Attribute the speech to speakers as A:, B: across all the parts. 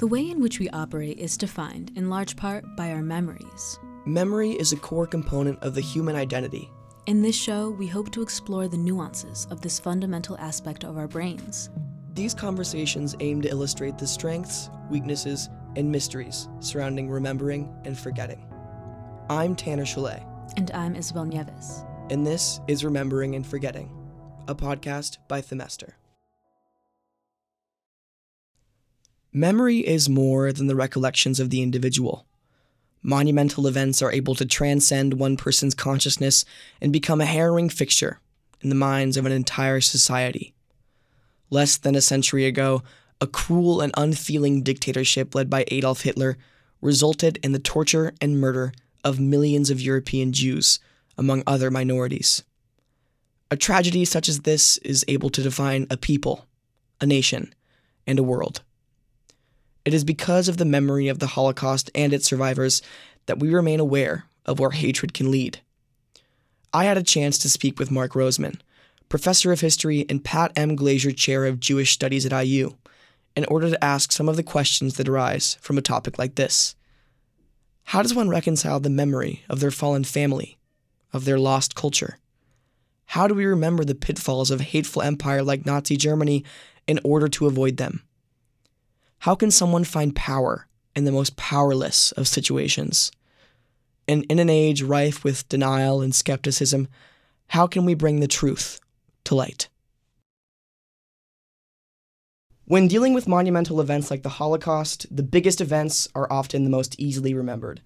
A: The way in which we operate is defined, in large part, by our memories.
B: Memory is a core component of the human identity.
A: In this show, we hope to explore the nuances of this fundamental aspect of our brains.
B: These conversations aim to illustrate the strengths, weaknesses, and mysteries surrounding remembering and forgetting. I'm Tanner Chalet,
A: And I'm Isabel Nieves.
B: and this is Remembering and Forgetting, a podcast by Themester. Memory is more than the recollections of the individual. Monumental events are able to transcend one person's consciousness and become a harrowing fixture in the minds of an entire society. Less than a century ago, a cruel and unfeeling dictatorship led by Adolf Hitler resulted in the torture and murder of millions of European Jews, among other minorities. A tragedy such as this is able to define a people, a nation, and a world. It is because of the memory of the Holocaust and its survivors that we remain aware of where hatred can lead. I had a chance to speak with Mark Roseman, professor of history and Pat M. Glazer Chair of Jewish Studies at IU, in order to ask some of the questions that arise from a topic like this. How does one reconcile the memory of their fallen family, of their lost culture? How do we remember the pitfalls of a hateful empire like Nazi Germany in order to avoid them? How can someone find power in the most powerless of situations? And in an age rife with denial and skepticism, how can we bring the truth to light? When dealing with monumental events like the Holocaust, the biggest events are often the most easily remembered.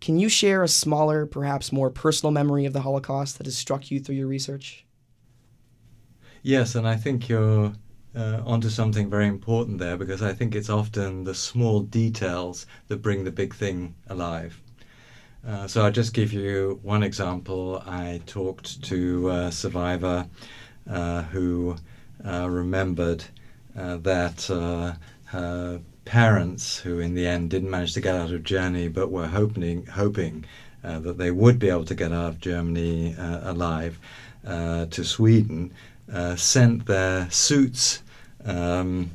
B: Can you share a smaller, perhaps more personal memory of the Holocaust that has struck you through your research?
C: Yes, and I think you're uh, onto something very important there because I think it's often the small details that bring the big thing alive. Uh, so I'll just give you one example. I talked to a survivor uh, who uh, remembered uh, that uh, her parents, who in the end didn't manage to get out of Germany but were hoping, hoping uh, that they would be able to get out of Germany alive to Sweden, sent their suits um,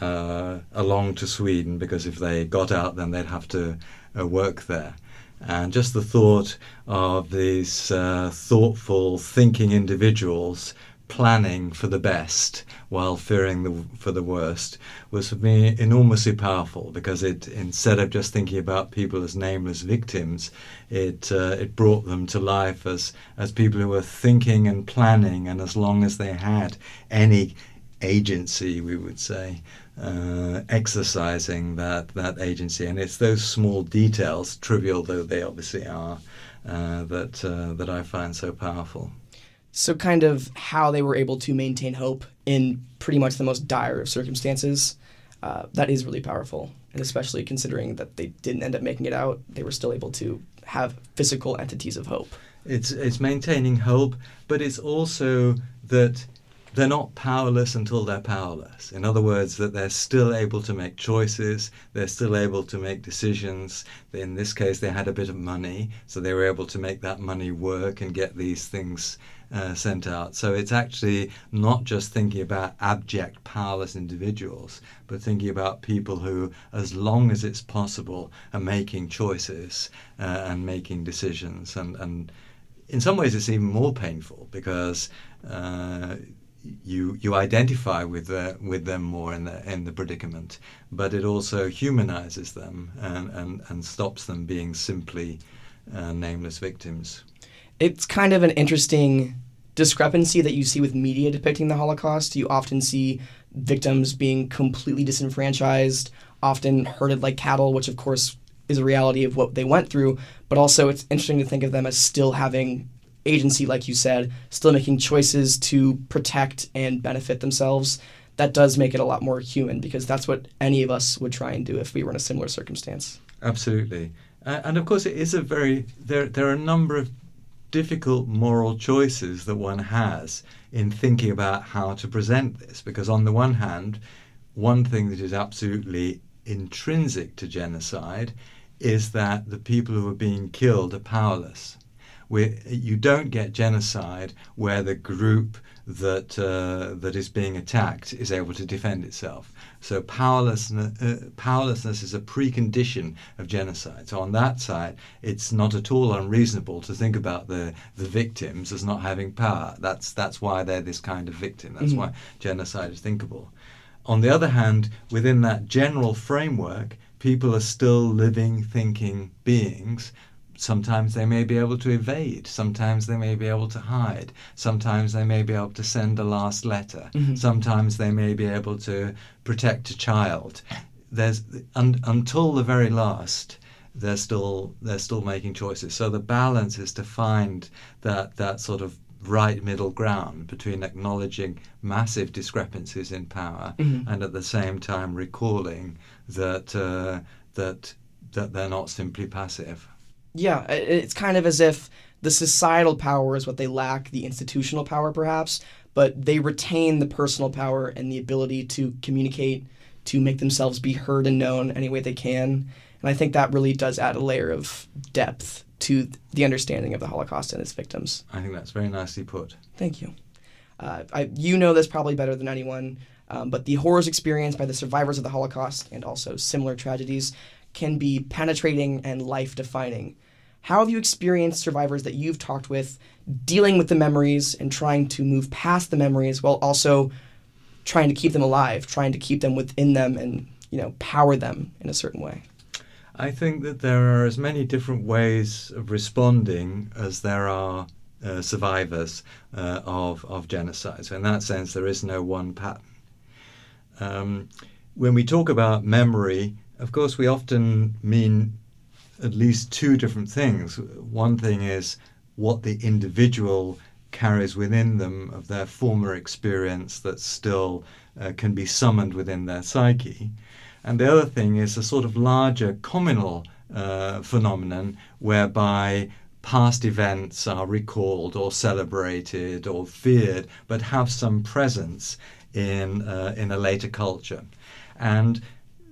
C: uh, along to Sweden because if they got out, then they'd have to uh, work there. And just the thought of these uh, thoughtful, thinking individuals planning for the best while fearing the, for the worst was for me enormously powerful because it instead of just thinking about people as nameless victims it uh, it brought them to life as as people who were thinking and planning and as long as they had any agency, we would say, uh, exercising that, that agency. And it's those small details, trivial though they obviously are, uh, that, uh, that I find so powerful.
B: So, kind of how they were able to maintain hope in pretty much the most dire of circumstances, uh, that is really powerful. And especially considering that they didn't end up making it out, they were still able to have physical entities of hope.
C: It's, it's maintaining hope, but it's also that they're not powerless until they're powerless. In other words, that they're still able to make choices, they're still able to make decisions. In this case, they had a bit of money, so they were able to make that money work and get these things uh, sent out. So it's actually not just thinking about abject, powerless individuals, but thinking about people who, as long as it's possible, are making choices uh, and making decisions. And, and in some ways, it's even more painful because. Uh, you you identify with the, with them more in the in the predicament, but it also humanizes them and and, and stops them being simply uh, nameless victims.
B: It's kind of an interesting discrepancy that you see with media depicting the Holocaust. You often see victims being completely disenfranchised, often herded like cattle, which of course is a reality of what they went through. But also, it's interesting to think of them as still having agency, like you said, still making choices to protect and benefit themselves, that does make it a lot more human because that's what any of us would try and do if we were in a similar circumstance.
C: Absolutely. Uh, and of course, it is a very, there, there are a number of difficult moral choices that one has in thinking about how to present this. Because, on the one hand, one thing that is absolutely intrinsic to genocide is that the people who are being killed are powerless You don't get genocide where the group that uh, that is being attacked is able to defend itself. So powerlessness, uh, powerlessness is a precondition of genocide. So on that side, it's not at all unreasonable to think about the, the victims as not having power. That's that's why they're this kind of victim. That's mm-hmm. why genocide is thinkable. On the other hand, within that general framework, people are still living, thinking beings sometimes they may be able to evade, sometimes they may be able to hide, sometimes they may be able to send a last letter, mm-hmm. sometimes they may be able to protect a child. There's un, until the very last, they're still they're still making choices. So the balance is to find that that sort of right middle ground between acknowledging massive discrepancies in power mm-hmm. and at the same time recalling that uh, that that they're not simply passive
B: yeah, it's kind of as if the societal power is what they lack, the institutional power perhaps, but they retain the personal power and the ability to communicate, to make themselves be heard and known any way they can. And I think that really does add a layer of depth to the understanding of the Holocaust and its victims.
C: I think that's very nicely put.
B: Thank you. Uh, I, you know this probably better than anyone, um, but the horrors experienced by the survivors of the Holocaust and also similar tragedies can be penetrating and life defining. How have you experienced survivors that you've talked with dealing with the memories and trying to move past the memories while also trying to keep them alive, trying to keep them within them and, you know, power them in a certain way?
C: I think that there are as many different ways of responding as there are uh, survivors uh, of, of genocide. So, in that sense, there is no one pattern. Um, when we talk about memory, of course, we often mean at least two different things. One thing is what the individual carries within them of their former experience that still uh, can be summoned within their psyche. And the other thing is a sort of larger communal uh, phenomenon whereby past events are recalled or celebrated or feared, but have some presence in, uh, in a later culture. And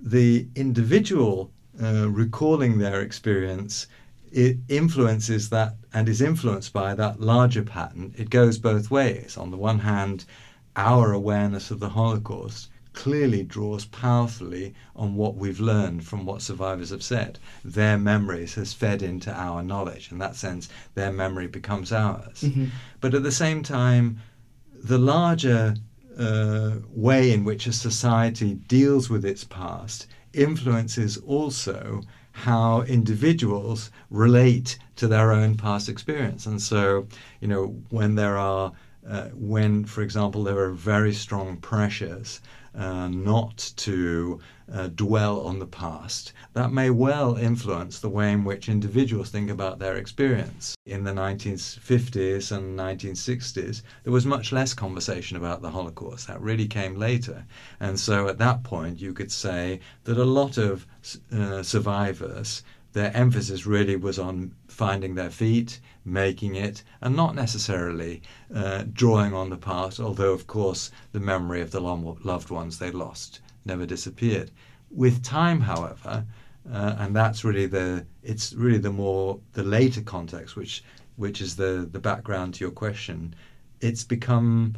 C: the individual uh, recalling their experience, it influences that and is influenced by that larger pattern. It goes both ways. On the one hand, our awareness of the Holocaust clearly draws powerfully on what we've learned from what survivors have said. Their memories has fed into our knowledge. In that sense, their memory becomes ours. Mm-hmm. But at the same time, the larger uh, way in which a society deals with its past influences also how individuals relate to their own past experience. And so, you know, when there are, uh, when, for example, there are very strong pressures uh, not to uh, dwell on the past, that may well influence the way in which individuals think about their experience. In the 1950s and 1960s, there was much less conversation about the Holocaust. That really came later. And so at that point, you could say that a lot of uh, survivors their emphasis really was on finding their feet, making it, and not necessarily uh, drawing on the past, although, of course, the memory of the loved ones they lost never disappeared. With time, however, uh, and that's really the it's really the more the later context, which which is the the background to your question. It's become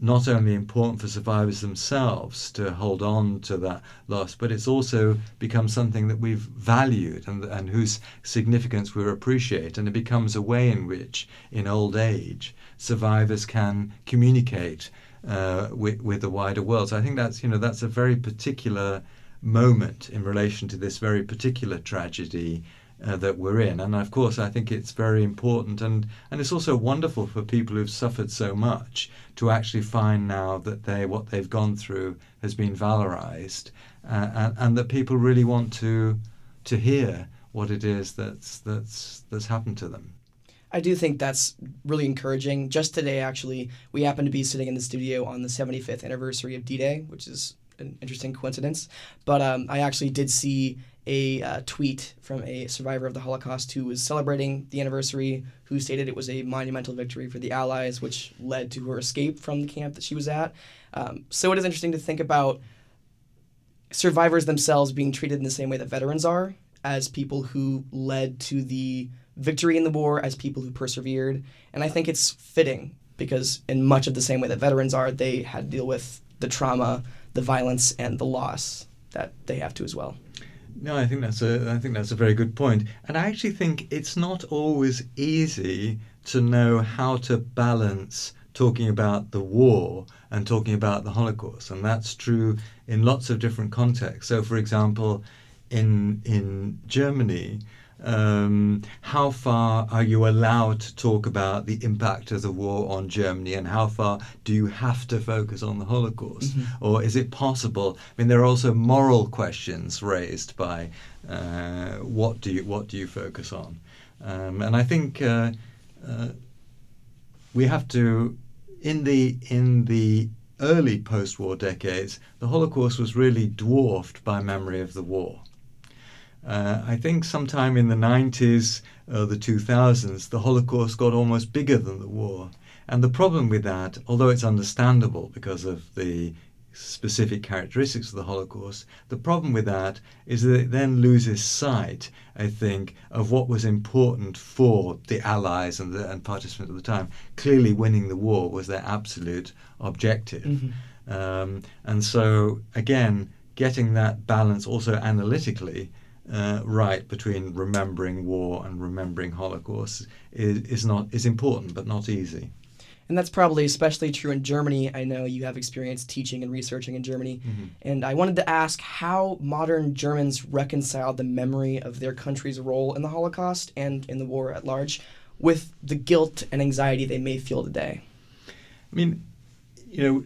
C: not only important for survivors themselves to hold on to that loss, but it's also become something that we've valued and, and whose significance we appreciate. And it becomes a way in which, in old age, survivors can communicate uh, with, with the wider world. So I think that's, you know, that's a very particular moment in relation to this very particular tragedy uh, that we're in. And of course, I think it's very important, and and it's also wonderful for people who've suffered so much to actually find now that they what they've gone through has been valorized, uh, and, and that people really want to to hear what it is that's that's that's happened to them.
B: I do think that's really encouraging. Just today, actually, we happen to be sitting in the studio on the 75th anniversary of D-Day, which is an interesting coincidence. But um, I actually did see a uh, tweet from a survivor of the Holocaust who was celebrating the anniversary, who stated it was a monumental victory for the Allies, which led to her escape from the camp that she was at. Um, so it is interesting to think about survivors themselves being treated in the same way that veterans are, as people who led to the victory in the war as people who persevered. And I think it's fitting because, in much of the same way that veterans are, they had to deal with the trauma, the violence, and the loss that they have to as well.
C: No, I think that's a I think that's a very good point, and I actually think it's not always easy to know how to balance talking about the war and talking about the Holocaust, and that's true in lots of different contexts. So, for example, in in Germany, um, how far are you allowed to talk about the impact of the war on Germany, and how far do you have to focus on the Holocaust, mm-hmm. or is it possible? I mean, there are also moral questions raised by uh, what do you what do you focus on, um, and I think uh, uh, we have to in the in the early post-war decades, the Holocaust was really dwarfed by memory of the war. Uh, I think sometime in the 90s, uh, the 2000s, the Holocaust got almost bigger than the war. And the problem with that, although it's understandable because of the specific characteristics of the Holocaust. The problem with that is that it then loses sight, I think, of what was important for the Allies and, the, and participants at the time. Clearly, winning the war was their absolute objective. Mm-hmm. Um, and so, again, getting that balance also analytically uh, right between remembering war and remembering Holocaust is, is not is important but not easy.
B: And that's probably especially true in Germany. I know you have experience teaching and researching in Germany. Mm-hmm. And I wanted to ask how modern Germans reconcile the memory of their country's role in the Holocaust and in the war at large with the guilt and anxiety they may feel today.
C: I mean, you know,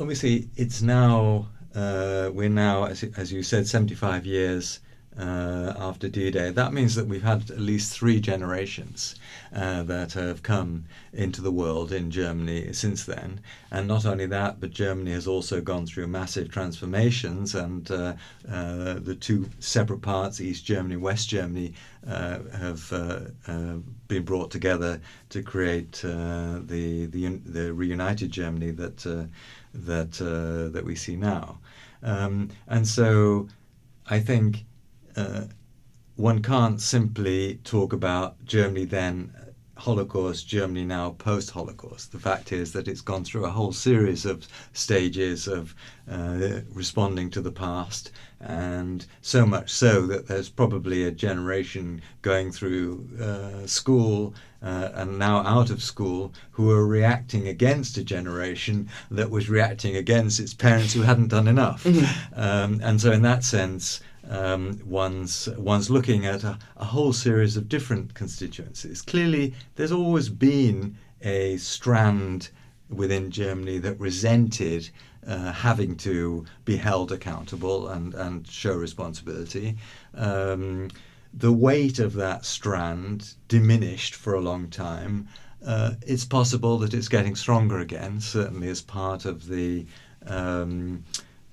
C: obviously it's now, uh, we're now, as, as you said, 75 years uh, after D-Day. That means that we've had at least three generations uh, that have come into the world in Germany since then. And not only that, but Germany has also gone through massive transformations, and uh, uh the two separate parts, East Germany, West Germany, uh, have uh, been brought together to create the, the the reunited Germany that that that we see now. Um, and so, I think uh, one can't simply talk about Germany then Holocaust, Germany now post Holocaust. The fact is that it's gone through a whole series of stages of uh, responding to the past, and so much so that there's probably a generation going through uh, school uh, and now out of school who are reacting against a generation that was reacting against its parents who hadn't done enough. Mm-hmm. Um, and so, in that sense, um, one's one's looking at a, a, whole series of different constituencies. Clearly, there's always been a strand within Germany that resented uh, having to be held accountable and, and show responsibility. Um, the weight of that strand diminished for a long time. Uh, it's possible that it's getting stronger again, certainly as part of the um,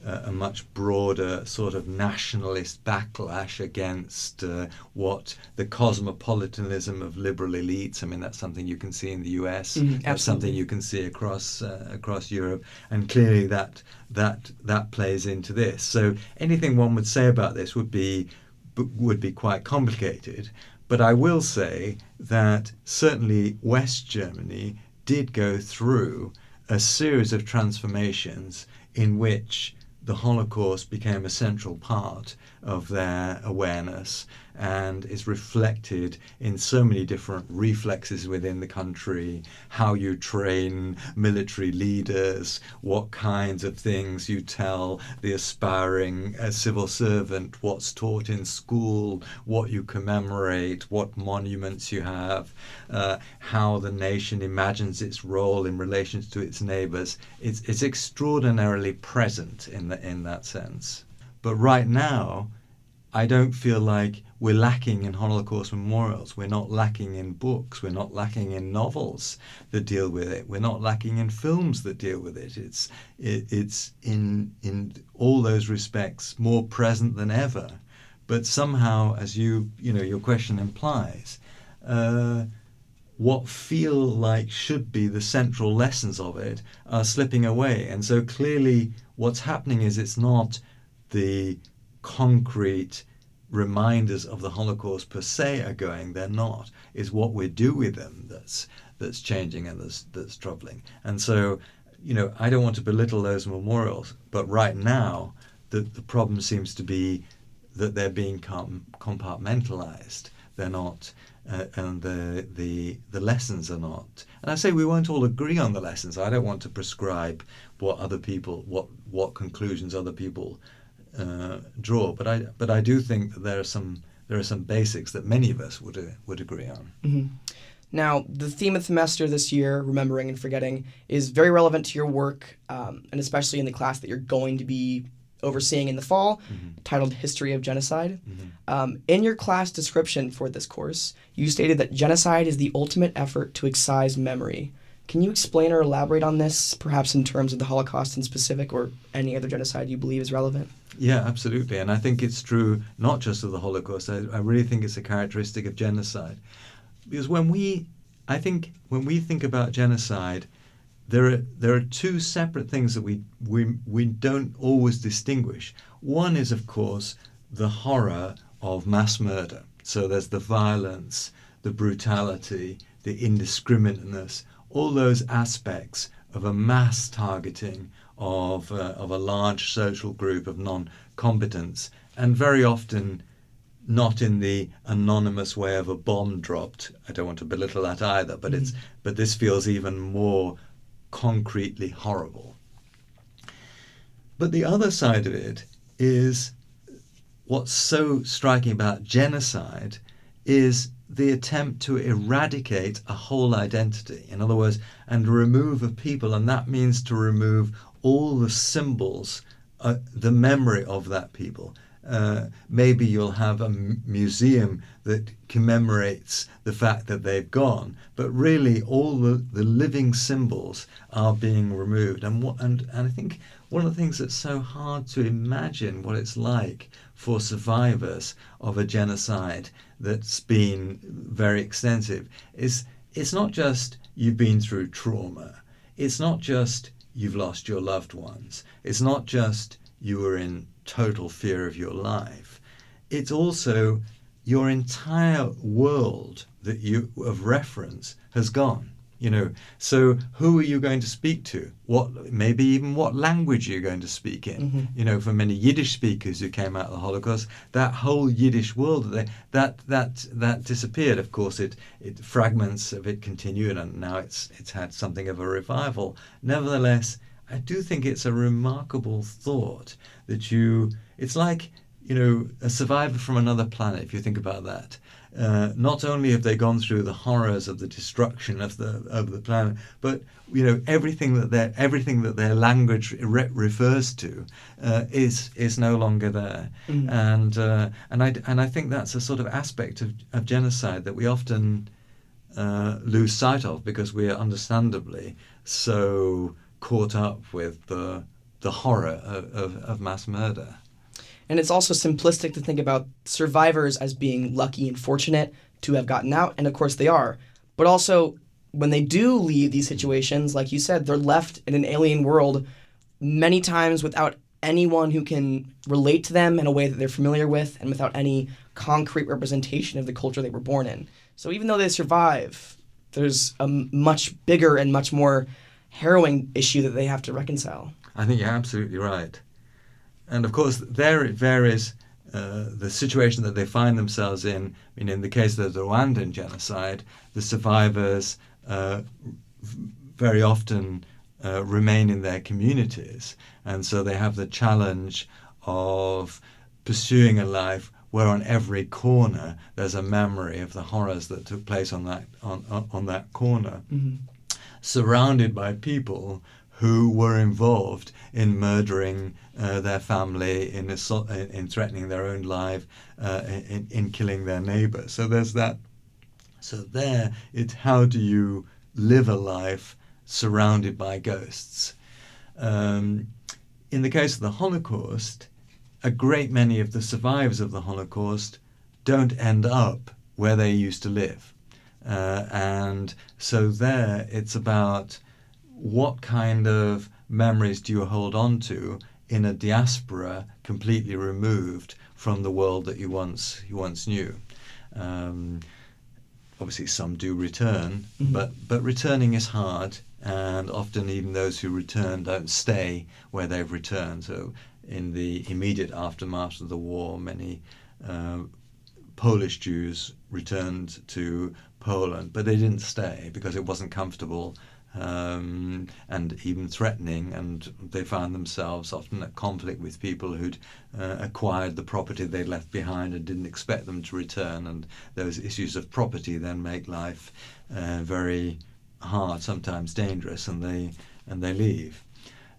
C: a much broader sort of nationalist backlash against uh, what the cosmopolitanism of liberal elites. I mean, that's something you can see in the U.S. Mm, that's something you can see across uh, across Europe, and clearly that that that plays into this. So anything one would say about this would be would be quite complicated. But I will say that certainly West Germany did go through a series of transformations in which the Holocaust became a central part of their awareness and is reflected in so many different reflexes within the country how you train military leaders, what kinds of things you tell the aspiring uh, civil servant, what's taught in school, what you commemorate, what monuments you have, uh, how the nation imagines its role in relation to its neighbors. It's, it's extraordinarily present in, the, in that sense. But right now, I don't feel like we're lacking in Holocaust memorials. We're not lacking in books. We're not lacking in novels that deal with it. We're not lacking in films that deal with it. It's it, it's in in all those respects more present than ever. But somehow, as you you know your question implies, uh, what feel like should be the central lessons of it are slipping away. And so clearly, what's happening is it's not the concrete reminders of the Holocaust per se are going. They're not. It's what we do with them that's that's changing and that's that's troubling. And so, you know, I don't want to belittle those memorials, but right now, the the problem seems to be that they're being com- compartmentalized. They're not. Uh, and the, the the lessons are not. And I say we won't all agree on the lessons. I don't want to prescribe what other people, what what conclusions other people uh, draw. But I but I do think that there are some there are some basics that many of us would uh, would agree on.
B: Mm-hmm. Now, the theme of the semester this year, remembering and forgetting, is very relevant to your work, um, and especially in the class that you're going to be overseeing in the fall, mm-hmm. titled History of Genocide. Mm-hmm. Um, in your class description for this course, you stated that genocide is the ultimate effort to excise memory. Can you explain or elaborate on this, perhaps in terms of the Holocaust in specific or any other genocide you believe is relevant?
C: Yeah, absolutely. And I think it's true not just of the Holocaust. I, I really think it's a characteristic of genocide. Because when we, I think, when we think about genocide, there are there are two separate things that we we we don't always distinguish. One is, of course, the horror of mass murder. So there's the violence, the brutality, the indiscriminateness, all those aspects of a mass targeting of uh, of a large social group of non-combatants, and very often not in the anonymous way of a bomb dropped. I don't want to belittle that either, but mm-hmm. it's but this feels even more concretely horrible. But the other side of it is what's so striking about genocide is the attempt to eradicate a whole identity. In other words, and remove a people, and that means to remove all the symbols, uh, the memory of that people. Uh, maybe you'll have a m- museum that commemorates the fact that they've gone, but really all the, the living symbols are being removed. And, what, and, and I think one of the things that's so hard to imagine what it's like for survivors of a genocide that's been very extensive is it's not just you've been through trauma, it's not just you've lost your loved ones, it's not just you were in total fear of your life. It's also your entire world that you of reference has gone. You know, so who are you going to speak to? What maybe even what language you're going to speak in? Mm-hmm. You know, for many Yiddish speakers who came out of the Holocaust, that whole Yiddish world they, that that that disappeared. Of course, it it fragments of it continued, and now it's it's had something of a revival. Nevertheless, I do think it's a remarkable thought that you, it's like, you know, a survivor from another planet, if you think about that. Uh, not only have they gone through the horrors of the destruction of the of the planet, but you know everything that their everything that their language re- refers to uh, is is no longer there, mm. and uh, and I and I think that's a sort of aspect of, of genocide that we often uh, lose sight of because we are understandably so caught up with the the horror of, of, of mass murder.
B: And it's also simplistic to think about survivors as being lucky and fortunate to have gotten out, and of course they are. But also, when they do leave these situations, like you said, they're left in an alien world many times without anyone who can relate to them in a way that they're familiar with and without any concrete representation of the culture they were born in. So even though they survive, there's a much bigger and much more harrowing issue that they have to reconcile.
C: I think you're absolutely right. And of course, there it varies uh, the situation that they find themselves in. I mean, in the case of the Rwandan genocide, the survivors uh, very often uh, remain in their communities, and so they have the challenge of pursuing a life where on every corner there's a memory of the horrors that took place on that on, on, on that corner, mm-hmm. surrounded by people who were involved in murdering uh, their family, in, assault, in threatening their own life, uh, in, in killing their neighbor. So there's that. So there, it's how do you live a life surrounded by ghosts? Um, in the case of the Holocaust, a great many of the survivors of the Holocaust don't end up where they used to live. Uh, and so there, it's about what kind of memories do you hold on to in a diaspora completely removed from the world that you once you once knew. Um, obviously, some do return,
B: Mhm.
C: but but returning is hard, and often even those who return don't stay where they've returned. So, in the immediate aftermath of the war, many uh, Polish Jews returned to Poland, but they didn't stay because it wasn't comfortable um, and even threatening, and they found themselves often at conflict with people who'd uh, acquired the property they left behind and didn't expect them to return. And those issues of property then make life uh, very hard, sometimes dangerous, and they and they leave.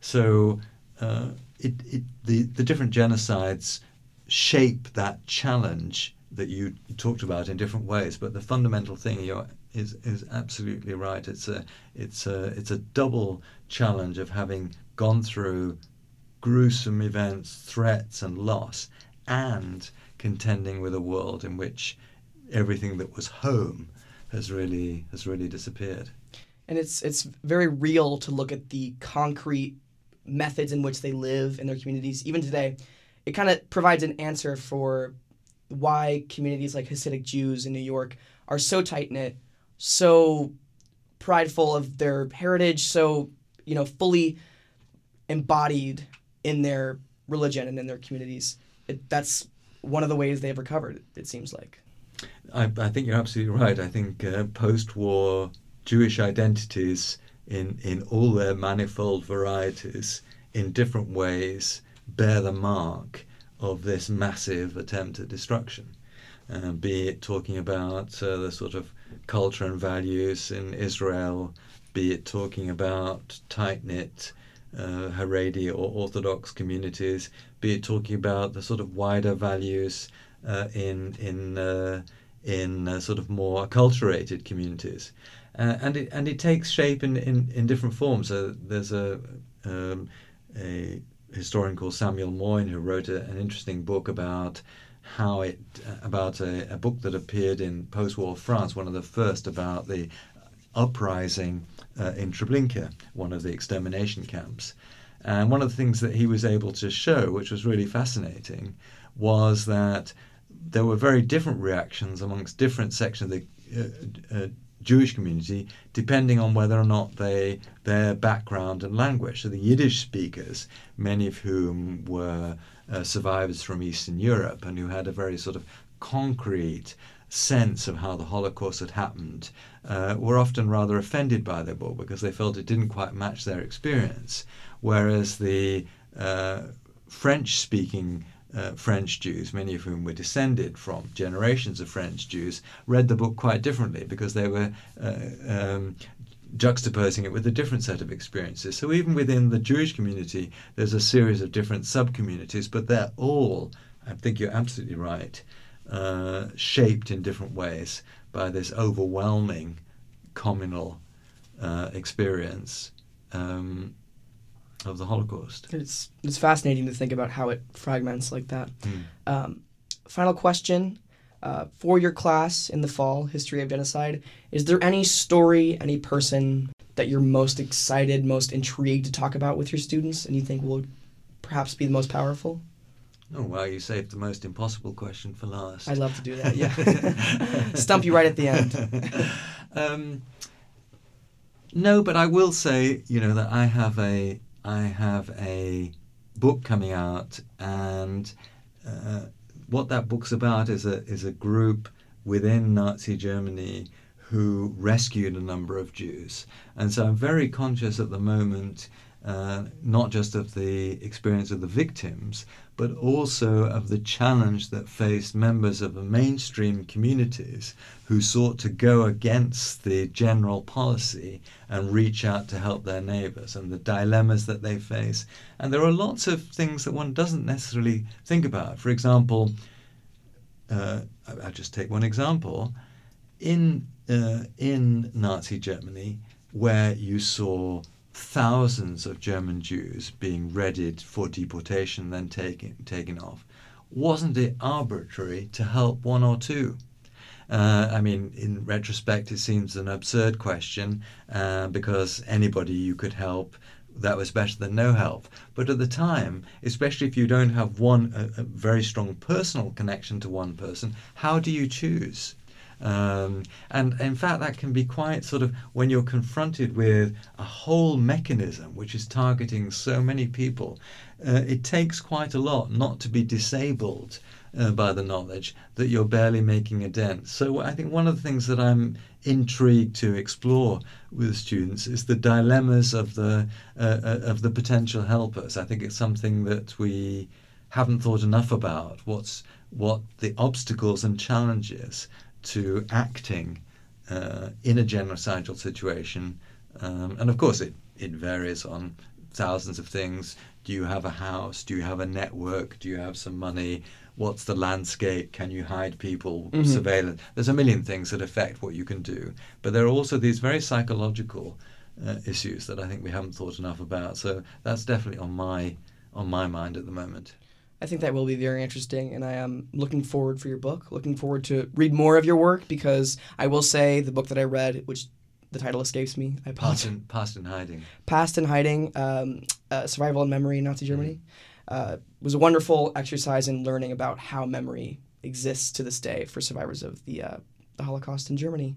C: So uh, it, it the the different genocides shape that challenge that you talked about in different ways. But the fundamental thing you're, is is absolutely right. It's a it's a it's a double challenge of having gone through gruesome events, threats, and loss, and contending with a world in which everything that was home has really has really disappeared.
B: and it's it's very real to look at the concrete methods in which they live in their communities even today it kind of provides an answer for why communities like hasidic jews in new york are so tight knit so prideful of their heritage so you know fully embodied in their religion and in their communities it, that's one of the ways they've recovered it seems like
C: I, I think you're absolutely right. I think uh, post-war Jewish identities, in in all their manifold varieties, in different ways, bear the mark of this massive attempt at destruction. Uh, be it talking about uh, the sort of culture and values in Israel, be it talking about tight-knit uh, Haredi or Orthodox communities, be it talking about the sort of wider values uh, in in uh, in uh, sort of more acculturated communities, uh, and it and it takes shape in in, in different forms. Uh, there's a um, a historian called Samuel Moyn who wrote a, an interesting book about how it about a, a book that appeared in post-war France, one of the first about the uprising uh, in Treblinka, one of the extermination camps. And one of the things that he was able to show, which was really fascinating, was that there were very different reactions amongst different sections of the uh, uh, Jewish community, depending on whether or not they their background and language. So the Yiddish speakers, many of whom were uh, survivors from Eastern Europe and who had a very sort of concrete sense of how the Holocaust had happened, uh, were often rather offended by the book because they felt it didn't quite match their experience. Whereas the uh, French speaking uh, French Jews, many of whom were descended from generations of French Jews, read the book quite differently because they were uh, um, juxtaposing it with a different set of experiences. So even within the Jewish community, there's a series of different sub-communities, but they're all, I think you're absolutely right, uh, shaped in different ways by this overwhelming communal uh, experience. Um, of the Holocaust.
B: It's it's fascinating to think about how it fragments like that.
C: Mm.
B: Um, final question uh, for your class in the fall, history of genocide. Is there any story, any person that you're most excited, most intrigued to talk about with your students, and you think will perhaps be the most powerful?
C: Oh wow! You saved the most impossible question for last.
B: I love to do that. Yeah, stump you right at the end.
C: um, no, but I will say, you know, that I have a I have a book coming out, and uh, what that book's about is a is a group within Nazi Germany who rescued a number of Jews, and so I'm very conscious at the moment. Uh, not just of the experience of the victims, but also of the challenge that faced members of the mainstream communities who sought to go against the general policy and reach out to help their neighbors and the dilemmas that they face. And there are lots of things that one doesn't necessarily think about. For example, uh, I'll just take one example. In, uh, in Nazi Germany, where you saw thousands of German Jews being readied for deportation, then taken taken off. Wasn't it arbitrary to help one or two? Uh, I mean, in retrospect, it seems an absurd question uh, because anybody you could help that was better than no help. But at the time, especially if you don't have one a, a very strong personal connection to one person, how do you choose? Um, and in fact, that can be quite sort of when you're confronted with a whole mechanism which is targeting so many people, uh, it takes quite a lot not to be disabled uh, by the knowledge that you're barely making a dent. So I think one of the things that I'm intrigued to explore with students is the dilemmas of the uh, uh, of the potential helpers. I think it's something that we haven't thought enough about. What's what the obstacles and challenges to acting uh, in a genocidal situation, um, and of course it it varies on thousands of things. Do you have a house? Do you have a network? Do you have some money? what's the landscape? Can you hide people? Mm-hmm. Surveillance. There's a million things that affect what you can do, but there are also these very psychological uh, issues that I think we haven't thought enough about. So that's definitely on my on my mind at the moment.
B: I think that will be very interesting, and I am looking forward for your book. Looking forward to read more of your work because I will say the book that I read, which the title escapes me. I
C: Past in, Past in Hiding.
B: Past in Hiding, um, uh, Survival and Memory in Nazi Germany. Mm-hmm uh, was a wonderful exercise in learning about how memory exists to this day for survivors of the, uh, the Holocaust in Germany.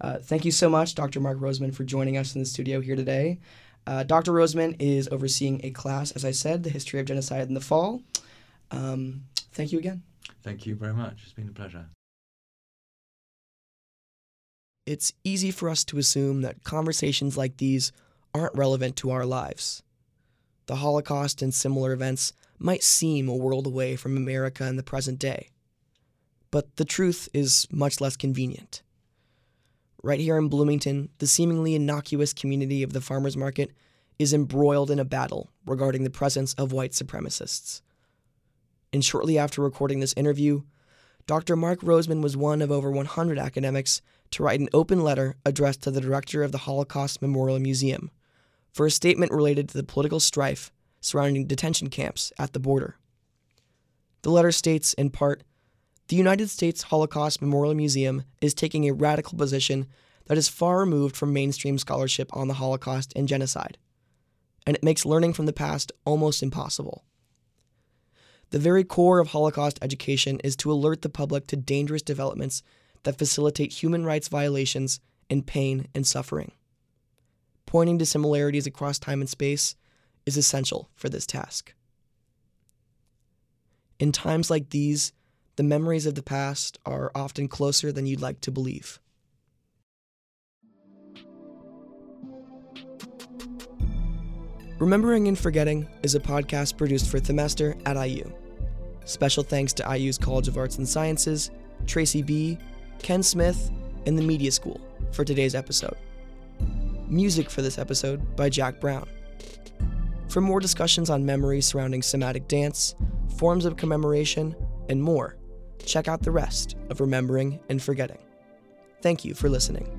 B: Uh, thank you so much, Dr. Mark Roseman, for joining us in the studio here today. Uh, Dr. Roseman is overseeing a class, as I said, the history of genocide in the fall. Um, thank you again.
C: Thank you very much. It's been a pleasure.
B: It's easy for us to assume that conversations like these aren't relevant to our lives the Holocaust and similar events might seem a world away from America in the present day. But the truth is much less convenient. Right here in Bloomington, the seemingly innocuous community of the farmers market is embroiled in a battle regarding the presence of white supremacists. And shortly after recording this interview, Dr. Mark Roseman was one of over 100 academics to write an open letter addressed to the director of the Holocaust Memorial Museum, for a statement related to the political strife surrounding detention camps at the border. The letter states, in part, the United States Holocaust Memorial Museum is taking a radical position that is far removed from mainstream scholarship on the Holocaust and genocide, and it makes learning from the past almost impossible. The very core of Holocaust education is to alert the public to dangerous developments that facilitate human rights violations and pain and suffering pointing to similarities across time and space is essential for this task. In times like these, the memories of the past are often closer than you'd like to believe. Remembering and Forgetting is a podcast produced for Themester at IU. Special thanks to IU's College of Arts and Sciences, Tracy B., Ken Smith, and the Media School for today's episode. Music for this episode by Jack Brown. For more discussions on memory surrounding somatic dance, forms of commemoration, and more, check out the rest of Remembering and Forgetting. Thank you for listening.